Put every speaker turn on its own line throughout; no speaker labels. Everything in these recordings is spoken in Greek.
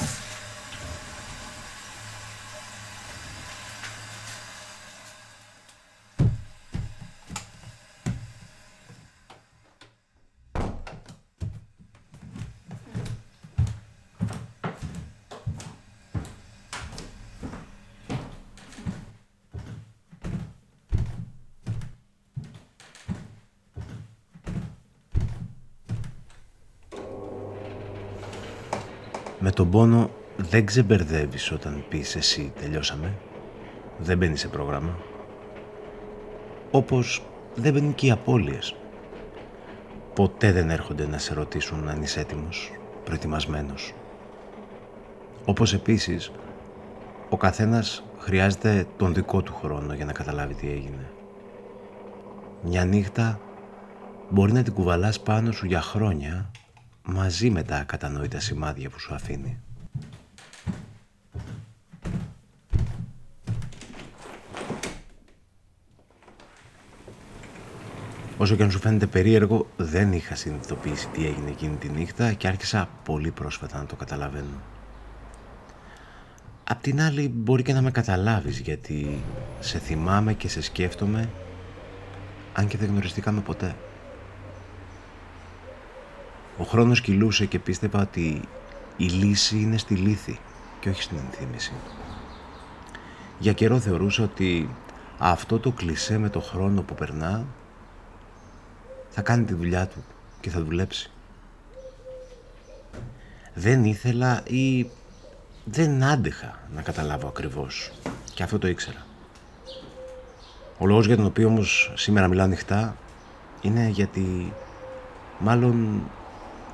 Yes. Με τον πόνο δεν ξεμπερδεύεις όταν πεις εσύ τελειώσαμε. Δεν μπαίνει σε πρόγραμμα. Όπως δεν μπαίνουν και οι απώλειες. Ποτέ δεν έρχονται να σε ρωτήσουν αν είσαι έτοιμος, προετοιμασμένος. Όπως επίσης, ο καθένας χρειάζεται τον δικό του χρόνο για να καταλάβει τι έγινε. Μια νύχτα μπορεί να την κουβαλάς πάνω σου για χρόνια μαζί με τα ακατανόητα σημάδια που σου αφήνει. Όσο και αν σου φαίνεται περίεργο, δεν είχα συνειδητοποιήσει τι έγινε εκείνη τη νύχτα και άρχισα πολύ πρόσφατα να το καταλαβαίνω. Απ' την άλλη μπορεί και να με καταλάβεις γιατί σε θυμάμαι και σε σκέφτομαι αν και δεν γνωριστήκαμε ποτέ. Ο χρόνος κυλούσε και πίστευα ότι η λύση είναι στη λύθη και όχι στην ενθύμηση. Για καιρό θεωρούσα ότι αυτό το κλισέ με το χρόνο που περνά θα κάνει τη δουλειά του και θα δουλέψει. Δεν ήθελα ή δεν άντεχα να καταλάβω ακριβώς και αυτό το ήξερα. Ο λόγος για τον οποίο όμως σήμερα μιλάω ανοιχτά είναι γιατί μάλλον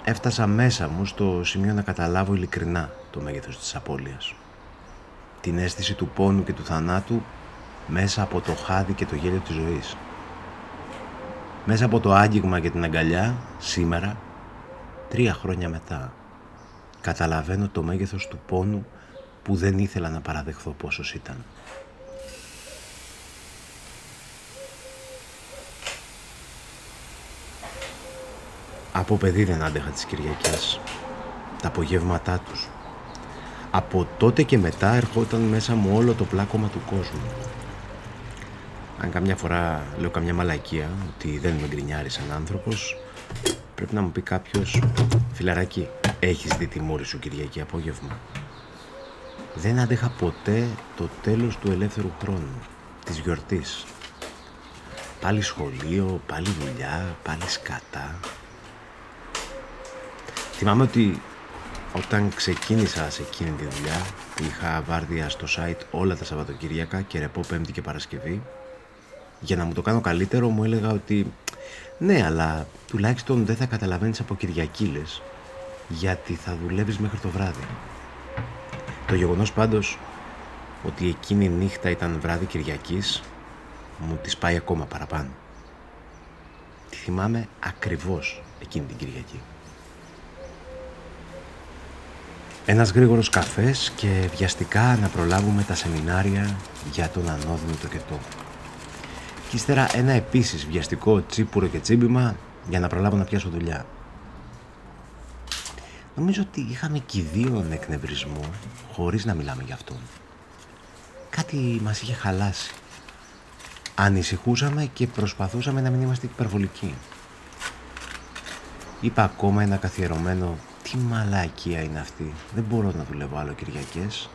έφτασα μέσα μου στο σημείο να καταλάβω ειλικρινά το μέγεθος της απώλειας. Την αίσθηση του πόνου και του θανάτου μέσα από το χάδι και το γέλιο της ζωής. Μέσα από το άγγιγμα και την αγκαλιά, σήμερα, τρία χρόνια μετά, καταλαβαίνω το μέγεθος του πόνου που δεν ήθελα να παραδεχθώ πόσος ήταν. Από παιδί δεν άντεχα τις Κυριακές, τα απογεύματά τους. Από τότε και μετά ερχόταν μέσα μου όλο το πλάκωμα του κόσμου. Αν καμιά φορά λέω καμιά μαλακία ότι δεν με γκρινιάρει σαν άνθρωπος, πρέπει να μου πει κάποιος «Φιλαράκι, έχεις δει τη μόρη σου Κυριακή απόγευμα». Δεν άντεχα ποτέ το τέλος του ελεύθερου χρόνου, της γιορτής. Πάλι σχολείο, πάλι δουλειά, πάλι σκατά. Θυμάμαι ότι όταν ξεκίνησα σε εκείνη τη δουλειά που είχα βάρδια στο site όλα τα Σαββατοκύριακα και ρεπό Πέμπτη και Παρασκευή για να μου το κάνω καλύτερο μου έλεγα ότι ναι αλλά τουλάχιστον δεν θα καταλαβαίνεις από Κυριακή γιατί θα δουλεύεις μέχρι το βράδυ. Το γεγονός πάντως ότι εκείνη η νύχτα ήταν βράδυ Κυριακής μου τις πάει ακόμα παραπάνω. Τη θυμάμαι ακριβώς εκείνη την Κυριακή. Ένας γρήγορος καφές και βιαστικά να προλάβουμε τα σεμινάρια για τον ανώδυνο το κετό. Και ύστερα ένα επίσης βιαστικό τσίπουρο και τσίμπημα για να προλάβω να πιάσω δουλειά. Νομίζω ότι είχαμε και δύο εκνευρισμό χωρίς να μιλάμε γι' αυτόν. Κάτι μας είχε χαλάσει. Ανησυχούσαμε και προσπαθούσαμε να μην είμαστε υπερβολικοί. Είπα ακόμα ένα καθιερωμένο «Τι μαλακία είναι αυτή, δεν μπορώ να δουλεύω άλλο Κυριακές»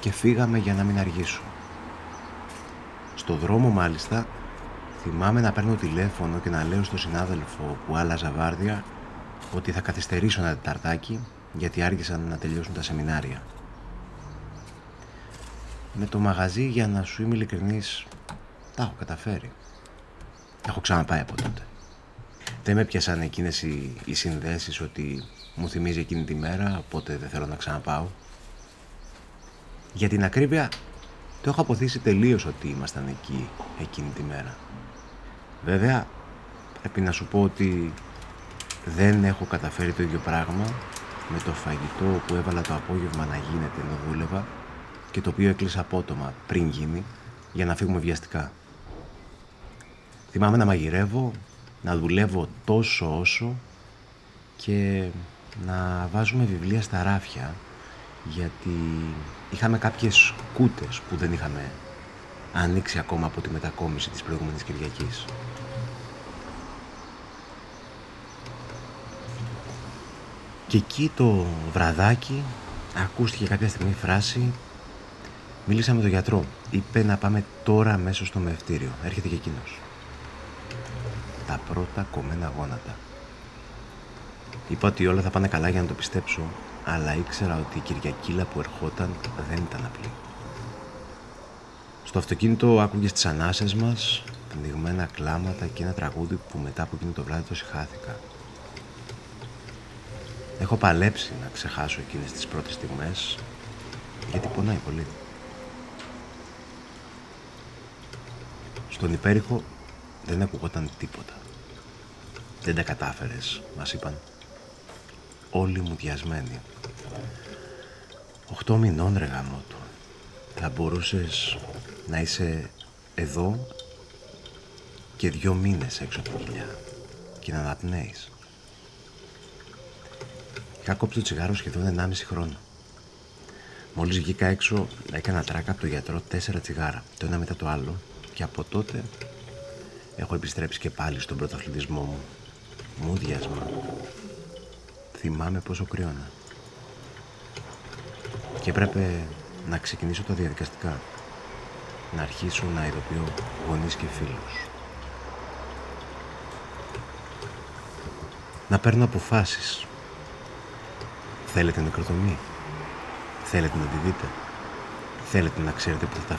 και φύγαμε για να μην αργήσω. Στο δρόμο μάλιστα θυμάμαι να παίρνω τηλέφωνο και να λέω στο συνάδελφο που άλλαζα βάρδια ότι θα καθυστερήσω ένα τεταρτάκι γιατί άργησαν να τελειώσουν τα σεμινάρια. Με το μαγαζί για να σου είμαι ειλικρινής τα έχω καταφέρει. Έχω ξαναπάει από τότε. Δεν με πιασαν εκείνες οι, οι συνδέσεις ότι μου θυμίζει εκείνη τη μέρα οπότε δεν θέλω να ξαναπάω. Για την ακρίβεια το έχω αποθήσει τελείως ότι ήμασταν εκεί εκείνη τη μέρα. Βέβαια πρέπει να σου πω ότι δεν έχω καταφέρει το ίδιο πράγμα με το φαγητό που έβαλα το απόγευμα να γίνεται ενώ δούλευα και το οποίο έκλεισα απότομα πριν γίνει για να φύγουμε βιαστικά. Θυμάμαι να μαγειρεύω, να δουλεύω τόσο όσο και να βάζουμε βιβλία στα ράφια γιατί είχαμε κάποιες κούτες που δεν είχαμε ανοίξει ακόμα από τη μετακόμιση της προηγούμενης Κυριακής. Και εκεί το βραδάκι ακούστηκε κάποια στιγμή φράση Μίλησα με τον γιατρό. Είπε να πάμε τώρα μέσω στο μευτήριο. Έρχεται και εκείνος. Τα πρώτα κομμένα γόνατα. Είπα ότι όλα θα πάνε καλά για να το πιστέψω, αλλά ήξερα ότι η Κυριακήλα που ερχόταν δεν ήταν απλή. Στο αυτοκίνητο άκουγες τις ανάσες μας, πνιγμένα κλάματα και ένα τραγούδι που μετά από εκείνο το βράδυ το συχάθηκα. Έχω παλέψει να ξεχάσω εκείνες τις πρώτες στιγμές, γιατί πονάει πολύ. Στον υπέρηχο δεν ακουγόταν τίποτα. Δεν τα κατάφερες, μας είπαν. Όλοι μου διασμένοι. Οχτώ μηνών ρε γάμο του. Θα μπορούσες να είσαι εδώ και δυο μήνες έξω από τη δουλειά και να αναπνέεις. Είχα κόψει το τσιγάρο σχεδόν 1,5 χρόνο. Μόλις βγήκα έξω έκανα τράκα από το γιατρό τέσσερα τσιγάρα, το ένα μετά το άλλο και από τότε έχω επιστρέψει και πάλι στον πρωτοαθλητισμό μου. Μούδιασμα. Θυμάμαι πόσο κρυώνα. Και έπρεπε να ξεκινήσω τα διαδικαστικά. Να αρχίσω να ειδοποιώ γονείς και φίλους. Να παίρνω αποφάσεις. Θέλετε νεκροτομή. Θέλετε να τη δείτε; Θέλετε να ξέρετε που θα τα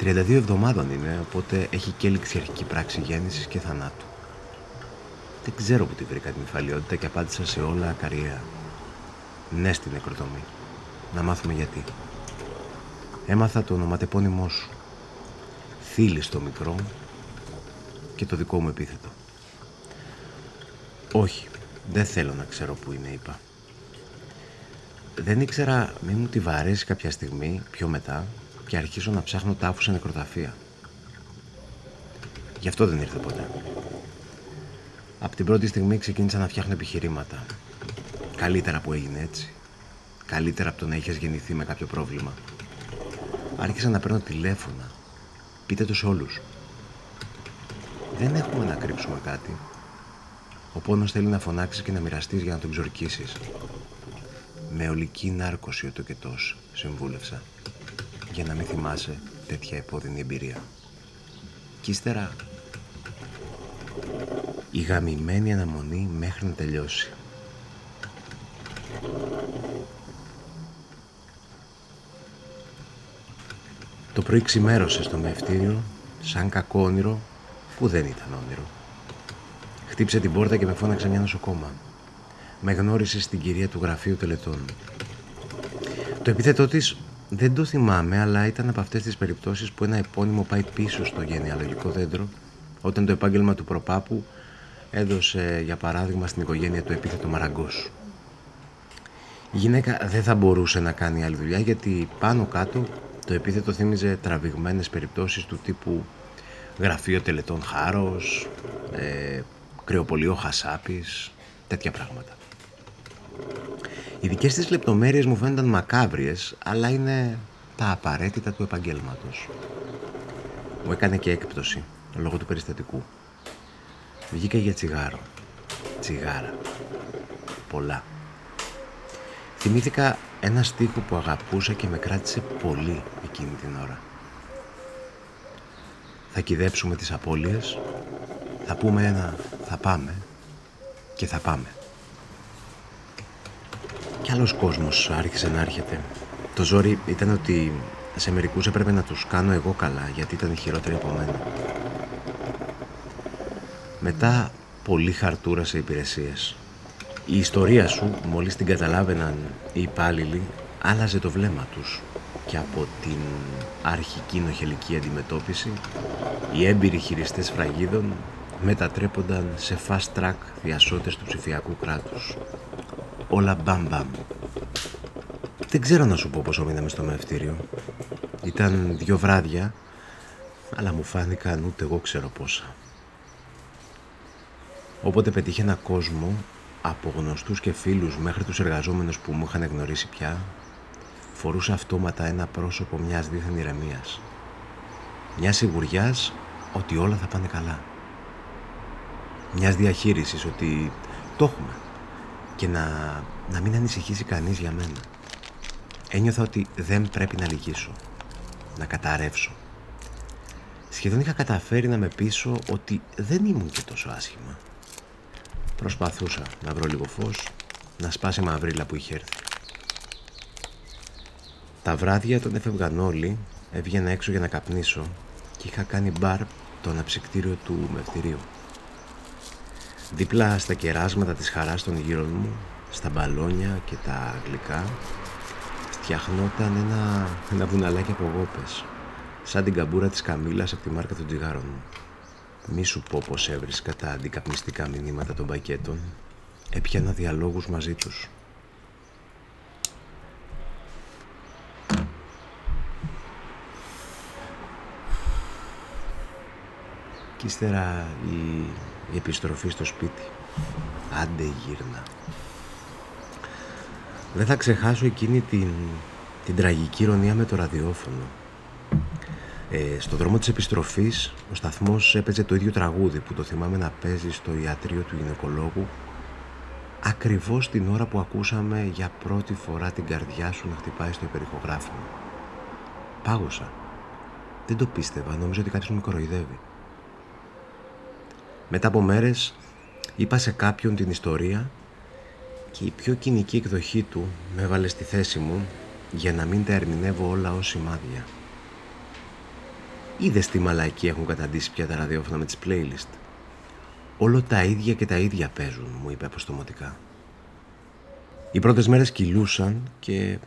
32 εβδομάδων είναι, οπότε έχει και έληξη αρχική πράξη γέννησης και θανάτου. Δεν ξέρω που τη βρήκα την υφαλιότητα και απάντησα σε όλα ακαρία. Ναι στην νεκροτομή. Να μάθουμε γιατί. Έμαθα το ονοματεπώνυμό σου. Θύλη στο μικρό και το δικό μου επίθετο. Όχι, δεν θέλω να ξέρω που είναι, είπα. Δεν ήξερα μη μου τη βαρέσει κάποια στιγμή πιο μετά και αρχίσω να ψάχνω τάφους σε νεκροταφεία. Γι' αυτό δεν ήρθε ποτέ. Από την πρώτη στιγμή ξεκίνησα να φτιάχνω επιχειρήματα. Καλύτερα που έγινε έτσι. Καλύτερα από το να είχες γεννηθεί με κάποιο πρόβλημα. Άρχισα να παίρνω τηλέφωνα. Πείτε το σε όλους. Δεν έχουμε να κρύψουμε κάτι. Ο πόνος θέλει να φωνάξεις και να μοιραστείς για να τον ξορκίσεις. Με ολική νάρκωση ο τοκετός, συμβούλευσα για να μην θυμάσαι τέτοια επώδυνη εμπειρία. Κι ύστερα η γαμημένη αναμονή μέχρι να τελειώσει. Το πρωί ξημέρωσε στο μευτήριο σαν κακό όνειρο που δεν ήταν όνειρο. Χτύψε την πόρτα και με φώναξε μια νοσοκόμα. Με γνώρισε στην κυρία του γραφείου τελετών. Το επίθετό της δεν το θυμάμαι, αλλά ήταν από αυτές τις περιπτώσεις που ένα επώνυμο πάει πίσω στο γενεαλογικό δέντρο, όταν το επάγγελμα του προπάπου έδωσε, για παράδειγμα, στην οικογένεια του επίθετο Μαραγκός. Η γυναίκα δεν θα μπορούσε να κάνει άλλη δουλειά, γιατί πάνω κάτω το επίθετο θύμιζε τραβηγμένες περιπτώσεις του τύπου γραφείο τελετών χάρος, ε, κρεοπολείο χασάπης, τέτοια πράγματα. Οι δικές της λεπτομέρειες μου φαίνονταν μακάβριες, αλλά είναι τα απαραίτητα του επαγγέλματος. Μου έκανε και έκπτωση, λόγω του περιστατικού. Βγήκα για τσιγάρο. Τσιγάρα. Πολλά. Θυμήθηκα ένα στίχο που αγαπούσα και με κράτησε πολύ εκείνη την ώρα. Θα κυδέψουμε τις απώλειες, θα πούμε ένα θα πάμε και θα πάμε. Κι άλλος κόσμος άρχισε να έρχεται. Το ζόρι ήταν ότι σε μερικούς έπρεπε να τους κάνω εγώ καλά γιατί ήταν χειρότεροι από μένα. Μετά πολύ χαρτούρα σε υπηρεσίες. Η ιστορία σου, μόλις την καταλάβαιναν οι υπάλληλοι, άλλαζε το βλέμμα τους και από την αρχική νοχελική αντιμετώπιση οι έμπειροι χειριστές φραγίδων μετατρέπονταν σε fast track διασώτες του ψηφιακού κράτους όλα μπαμ μπαμ. Δεν ξέρω να σου πω πόσο μείναμε στο μευτήριο. Ήταν δυο βράδια, αλλά μου φάνηκαν ούτε εγώ ξέρω πόσα. Όποτε πετύχαινα κόσμο, από γνωστούς και φίλους μέχρι τους εργαζόμενους που μου είχαν γνωρίσει πια, φορούσα αυτόματα ένα πρόσωπο μιας δίθεν ηρεμίας. Μιας σιγουριάς ότι όλα θα πάνε καλά. Μιας διαχείρισης ότι το έχουμε και να, να μην ανησυχήσει κανείς για μένα. Ένιωθα ότι δεν πρέπει να λυγίσω, να καταρρεύσω. Σχεδόν είχα καταφέρει να με πείσω ότι δεν ήμουν και τόσο άσχημα. Προσπαθούσα να βρω λίγο φως, να σπάσει η μαυρίλα που είχε έρθει. Τα βράδια τον έφευγαν όλοι, έβγαινα έξω για να καπνίσω και είχα κάνει μπαρ το αναψυκτήριο του μευτηρίου. Δίπλα στα κεράσματα της χαράς των γύρων μου, στα μπαλόνια και τα γλυκά, φτιαχνόταν ένα, ένα βουναλάκι από γόπες, σαν την καμπούρα της Καμίλας από τη μάρκα των τσιγάρων μου. Μη σου πω πως έβρισκα τα αντικαπνιστικά μηνύματα των πακέτων. Έπιανα διαλόγους μαζί τους. Κι ύστερα η, η επιστροφή στο σπίτι. Άντε γύρνα. Δεν θα ξεχάσω εκείνη την, την τραγική ηρωνία με το ραδιόφωνο. Ε, στο δρόμο της επιστροφής ο σταθμός έπαιζε το ίδιο τραγούδι που το θυμάμαι να παίζει στο ιατρείο του γυναικολόγου ακριβώς την ώρα που ακούσαμε για πρώτη φορά την καρδιά σου να χτυπάει στο υπερηχογράφημα. Πάγωσα. Δεν το πίστευα, νόμιζα ότι κάποιος με κοροϊδεύει. Μετά από μέρες είπα σε κάποιον την ιστορία και η πιο κοινική εκδοχή του με έβαλε στη θέση μου για να μην τα ερμηνεύω όλα ως σημάδια. Είδες τι μαλακή έχουν καταντήσει πια τα ραδιόφωνα με τις playlist; Όλο τα ίδια και τα ίδια παίζουν, μου είπε αποστομωτικά. Οι πρώτες μέρες κυλούσαν και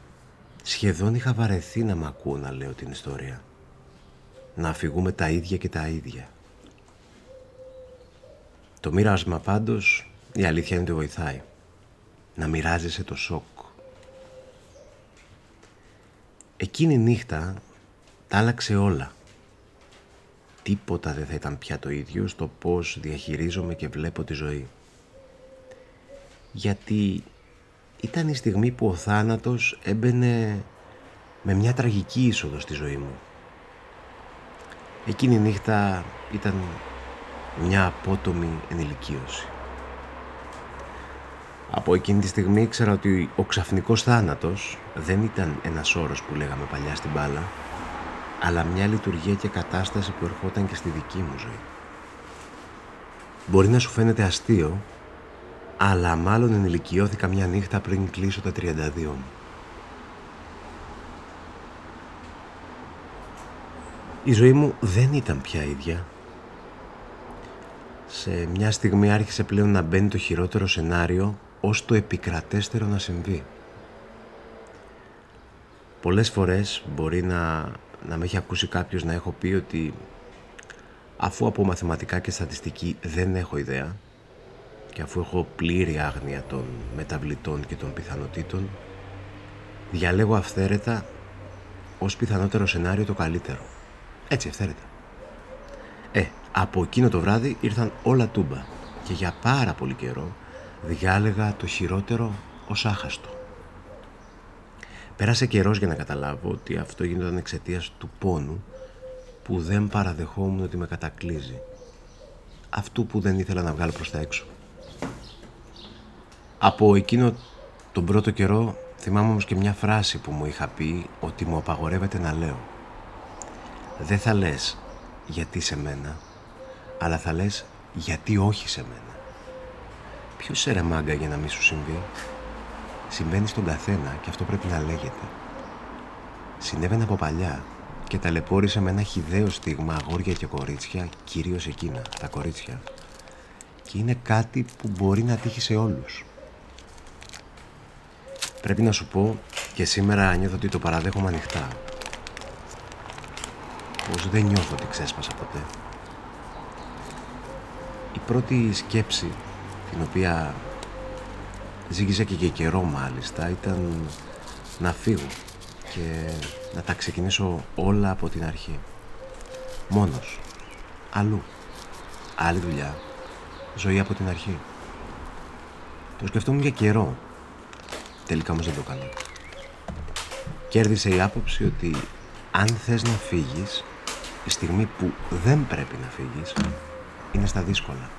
σχεδόν είχα βαρεθεί να μ' ακούω να λέω την ιστορία. Να αφηγούμε τα ίδια και τα ίδια. Το μοίρασμα πάντως, η αλήθεια είναι ότι βοηθάει. Να μοιράζεσαι το σοκ. Εκείνη η νύχτα τα άλλαξε όλα τίποτα δεν θα ήταν πια το ίδιο στο πώς διαχειρίζομαι και βλέπω τη ζωή. Γιατί ήταν η στιγμή που ο θάνατος έμπαινε με μια τραγική είσοδο στη ζωή μου. Εκείνη η νύχτα ήταν μια απότομη ενηλικίωση. Από εκείνη τη στιγμή ήξερα ότι ο ξαφνικός θάνατος δεν ήταν ένας όρος που λέγαμε παλιά στην μπάλα, αλλά μια λειτουργία και κατάσταση που ερχόταν και στη δική μου ζωή. Μπορεί να σου φαίνεται αστείο, αλλά μάλλον ενηλικιώθηκα μια νύχτα πριν κλείσω τα 32 μου. Η ζωή μου δεν ήταν πια ίδια. Σε μια στιγμή άρχισε πλέον να μπαίνει το χειρότερο σενάριο ως το επικρατέστερο να συμβεί. Πολλές φορές μπορεί να να με έχει ακούσει κάποιος να έχω πει ότι αφού από μαθηματικά και στατιστική δεν έχω ιδέα και αφού έχω πλήρη άγνοια των μεταβλητών και των πιθανότητων διαλέγω αυθαίρετα ως πιθανότερο σενάριο το καλύτερο. Έτσι αυθαίρετα. Ε, από εκείνο το βράδυ ήρθαν όλα τούμπα και για πάρα πολύ καιρό διάλεγα το χειρότερο ως άχαστο. Πέρασε καιρός για να καταλάβω ότι αυτό γινόταν εξαιτίας του πόνου που δεν παραδεχόμουν ότι με κατακλείζει. Αυτού που δεν ήθελα να βγάλω προς τα έξω. Από εκείνο τον πρώτο καιρό θυμάμαι όμως και μια φράση που μου είχα πει ότι μου απαγορεύεται να λέω. Δεν θα λες γιατί σε μένα, αλλά θα λες γιατί όχι σε μένα. Ποιος σε ρε μάγκα για να μη σου συμβεί; Συμβαίνει στον καθένα και αυτό πρέπει να λέγεται. Συνέβαινε από παλιά και ταλαιπώρησε με ένα χιδαίο στίγμα αγόρια και κορίτσια, κυρίως εκείνα, τα κορίτσια. Και είναι κάτι που μπορεί να τύχει σε όλους. Πρέπει να σου πω και σήμερα νιώθω ότι το παραδέχομαι ανοιχτά. Πως δεν νιώθω ότι ξέσπασα ποτέ. Η πρώτη σκέψη την οποία ζήγησα και για καιρό μάλιστα ήταν να φύγω και να τα ξεκινήσω όλα από την αρχή. Μόνος. Αλλού. Άλλη δουλειά. Ζωή από την αρχή. Το σκεφτόμουν για καιρό. Τελικά όμως δεν το έκανα. Κέρδισε η άποψη ότι αν θες να φύγεις, η στιγμή που δεν πρέπει να φύγεις, είναι στα δύσκολα.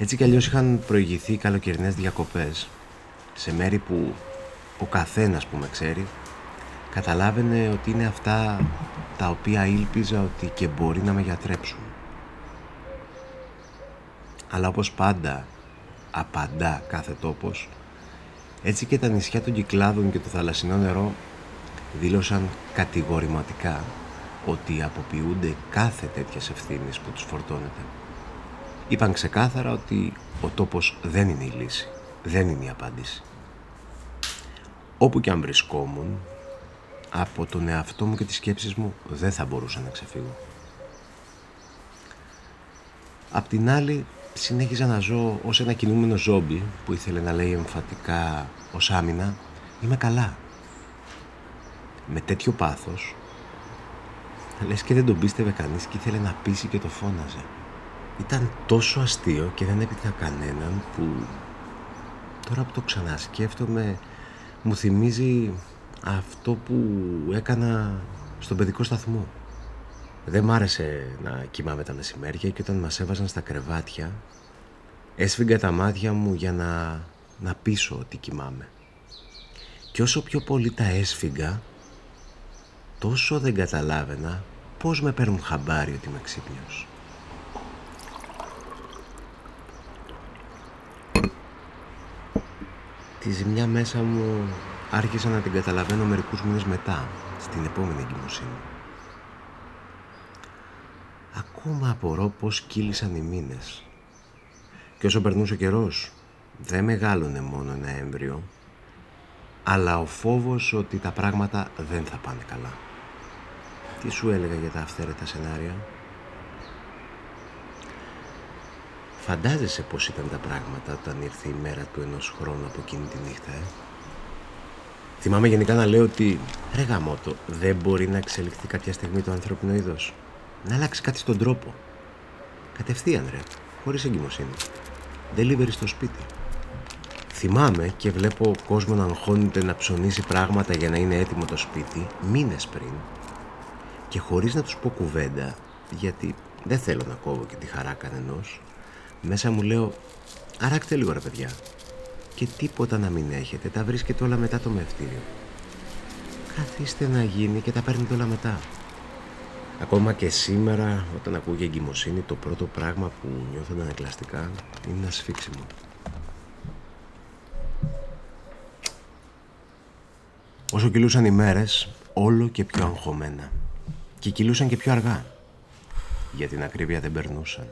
Έτσι κι αλλιώς είχαν προηγηθεί καλοκαιρινές διακοπές σε μέρη που ο καθένας που με ξέρει καταλάβαινε ότι είναι αυτά τα οποία ήλπιζα ότι και μπορεί να με γιατρέψουν. Αλλά όπως πάντα απαντά κάθε τόπος, έτσι και τα νησιά των Κυκλάδων και το θαλασσινό νερό δήλωσαν κατηγορηματικά ότι αποποιούνται κάθε τέτοιες ευθύνες που τους φορτώνεται. Είπαν ξεκάθαρα ότι ο τόπος δεν είναι η λύση, δεν είναι η απάντηση. Όπου και αν βρισκόμουν, από τον εαυτό μου και τις σκέψεις μου δεν θα μπορούσα να ξεφύγω. Απ' την άλλη, συνέχιζα να ζω ως ένα κινούμενο ζόμπι που ήθελε να λέει εμφατικά ως άμυνα «Είμαι καλά». Με τέτοιο πάθος, λες και δεν τον πίστευε κανείς και ήθελε να πείσει και το φώναζε. Ήταν τόσο αστείο και δεν έπειτα κανέναν που τώρα που το ξανασκέφτομαι μου θυμίζει αυτό που έκανα στον παιδικό σταθμό. Δεν μ' άρεσε να κοιμάμαι τα μεσημέρια και όταν μας έβαζαν στα κρεβάτια έσφυγγα τα μάτια μου για να, να πείσω ότι κοιμάμαι. Και όσο πιο πολύ τα έσφυγγα τόσο δεν καταλάβαινα πώς με παίρνουν χαμπάρι ότι είμαι ξύπνιος. Τη ζημιά μέσα μου άρχισα να την καταλαβαίνω μερικούς μήνες μετά, στην επόμενη εγκυμοσύνη. Ακόμα απορώ πώς κύλησαν οι μήνες. Και όσο περνούσε ο καιρός, δεν μεγάλωνε μόνο ένα έμβριο, αλλά ο φόβος ότι τα πράγματα δεν θα πάνε καλά. Τι σου έλεγα για τα αυθαίρετα σενάρια; Φαντάζεσαι πώς ήταν τα πράγματα όταν ήρθε η μέρα του ενός χρόνου από εκείνη τη νύχτα, ε; Θυμάμαι γενικά να λέω ότι ρε γαμότο, δεν μπορεί να εξελιχθεί κάποια στιγμή το ανθρώπινο είδος. Να αλλάξει κάτι στον τρόπο. Κατευθείαν ρε, χωρίς εγκυμοσύνη. Delivery στο σπίτι. Θυμάμαι και βλέπω κόσμο να αγχώνεται να ψωνίσει πράγματα για να είναι έτοιμο το σπίτι μήνες πριν και χωρίς να τους πω κουβέντα γιατί δεν θέλω να κόβω και τη χαρά κανενός μέσα μου λέω αράξτε λίγο ρε παιδιά και τίποτα να μην έχετε τα βρίσκετε όλα μετά το μευτήριο καθίστε να γίνει και τα παίρνετε όλα μετά Ακόμα και σήμερα όταν ακούω για εγκυμοσύνη το πρώτο πράγμα που νιώθω ανακλαστικά είναι ένα σφίξιμο. Όσο κυλούσαν οι μέρες, όλο και πιο αγχωμένα. Και κυλούσαν και πιο αργά. Για την ακρίβεια δεν περνούσαν.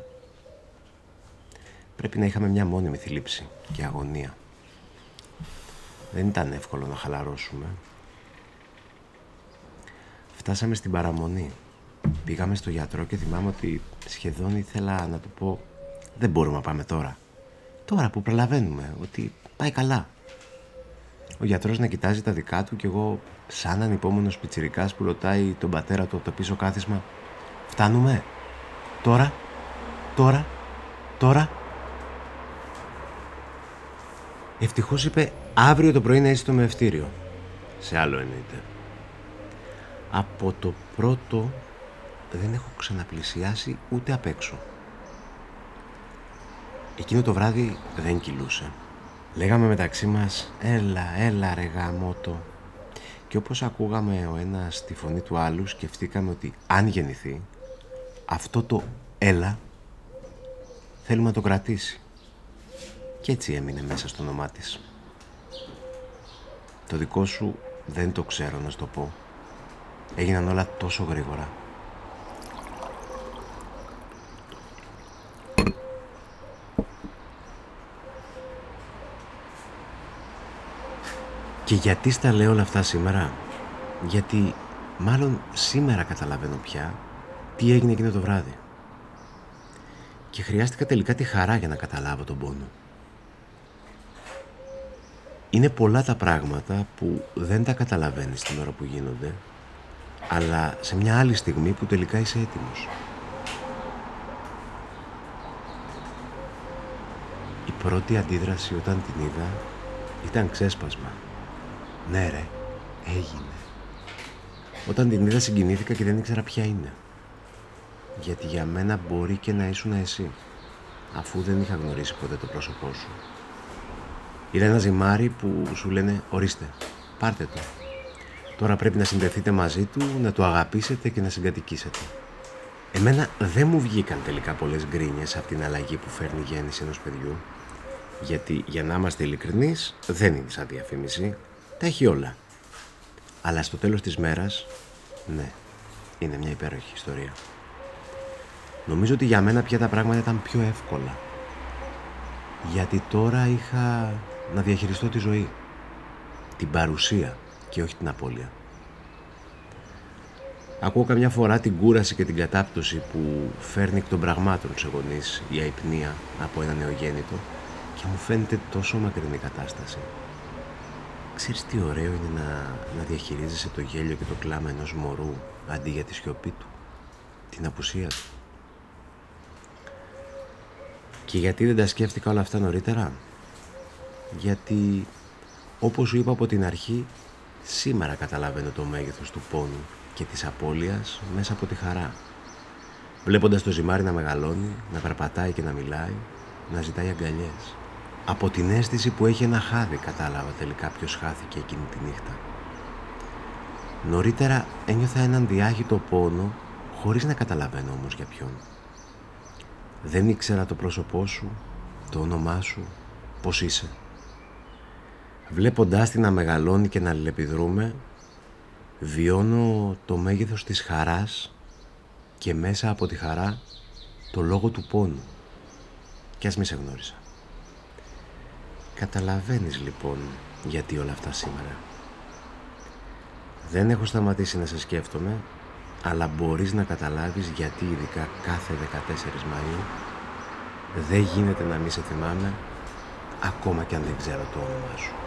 Πρέπει να είχαμε μια μόνιμη θλίψη και αγωνία. Δεν ήταν εύκολο να χαλαρώσουμε. Φτάσαμε στην παραμονή. Πήγαμε στο γιατρό και θυμάμαι ότι σχεδόν ήθελα να του πω δεν μπορούμε να πάμε τώρα. Τώρα που προλαβαίνουμε ότι πάει καλά. Ο γιατρός να κοιτάζει τα δικά του και εγώ σαν ανυπόμονος πιτσιρικάς που ρωτάει τον πατέρα του από το πίσω κάθισμα «Φτάνουμε, τώρα, τώρα, τώρα». Ευτυχώς είπε αύριο το πρωί να είσαι στο μευτήριο. Σε άλλο εννοείται. Από το πρώτο δεν έχω ξαναπλησιάσει ούτε απ' έξω. Εκείνο το βράδυ δεν κυλούσε. Λέγαμε μεταξύ μας «Έλα, έλα ρε γαμότο». Και όπως ακούγαμε ο ένας τη φωνή του άλλου σκεφτήκαμε ότι αν γεννηθεί αυτό το «έλα» θέλουμε να το κρατήσει. Και έτσι έμεινε μέσα στο όνομά της. Το δικό σου δεν το ξέρω να σου το πω. Έγιναν όλα τόσο γρήγορα. Και γιατί στα λέω όλα αυτά σήμερα; Γιατί μάλλον σήμερα καταλαβαίνω πια τι έγινε εκείνο το βράδυ. Και χρειάστηκα τελικά τη χαρά για να καταλάβω τον πόνο. Είναι πολλά τα πράγματα που δεν τα καταλαβαίνεις την ώρα που γίνονται, αλλά σε μια άλλη στιγμή που τελικά είσαι έτοιμος. Η πρώτη αντίδραση όταν την είδα ήταν ξέσπασμα. Ναι ρε, έγινε. Όταν την είδα συγκινήθηκα και δεν ήξερα ποια είναι. Γιατί για μένα μπορεί και να ήσουν εσύ, αφού δεν είχα γνωρίσει ποτέ το πρόσωπό σου. Είδα ένα ζυμάρι που σου λένε ορίστε, πάρτε το. Τώρα πρέπει να συνδεθείτε μαζί του, να το αγαπήσετε και να συγκατοικήσετε. Εμένα δεν μου βγήκαν τελικά πολλές γκρίνιες από την αλλαγή που φέρνει η γέννηση ενός παιδιού. Γιατί για να είμαστε ειλικρινείς δεν είναι σαν διαφήμιση, τα έχει όλα. Αλλά στο τέλος της μέρας, ναι, είναι μια υπέροχη ιστορία. Νομίζω ότι για μένα πια τα πράγματα ήταν πιο εύκολα. Γιατί τώρα είχα να διαχειριστώ τη ζωή. Την παρουσία και όχι την απώλεια. Ακούω καμιά φορά την κούραση και την κατάπτωση που φέρνει εκ των πραγμάτων σε γονείς η αϊπνία από ένα νεογέννητο και μου φαίνεται τόσο μακρινή κατάσταση. Ξέρεις τι ωραίο είναι να, να διαχειρίζεσαι το γέλιο και το κλάμα ενός μωρού αντί για τη σιωπή του, την απουσία του. Και γιατί δεν τα σκέφτηκα όλα αυτά νωρίτερα; Γιατί όπως σου είπα από την αρχή, σήμερα καταλαβαίνω το μέγεθος του πόνου και της απώλειας μέσα από τη χαρά. Βλέποντας το ζυμάρι να μεγαλώνει, να περπατάει και να μιλάει, να ζητάει αγκαλιές. Από την αίσθηση που έχει ένα χάδι κατάλαβα τελικά ποιος χάθηκε εκείνη τη νύχτα. Νωρίτερα ένιωθα έναν διάχυτο πόνο χωρίς να καταλαβαίνω όμως για ποιον. Δεν ήξερα το πρόσωπό σου, το όνομά σου, πώς είσαι. Βλέποντάς την να μεγαλώνει και να αλληλεπιδρούμε, βιώνω το μέγεθος της χαράς και μέσα από τη χαρά το λόγο του πόνου. Κι ας μη σε γνώρισα. Καταλαβαίνεις λοιπόν γιατί όλα αυτά σήμερα. Δεν έχω σταματήσει να σε σκέφτομαι, αλλά μπορείς να καταλάβεις γιατί ειδικά κάθε 14 Μαΐου δεν γίνεται να μη σε θυμάμαι, ακόμα και αν δεν ξέρω το όνομά σου.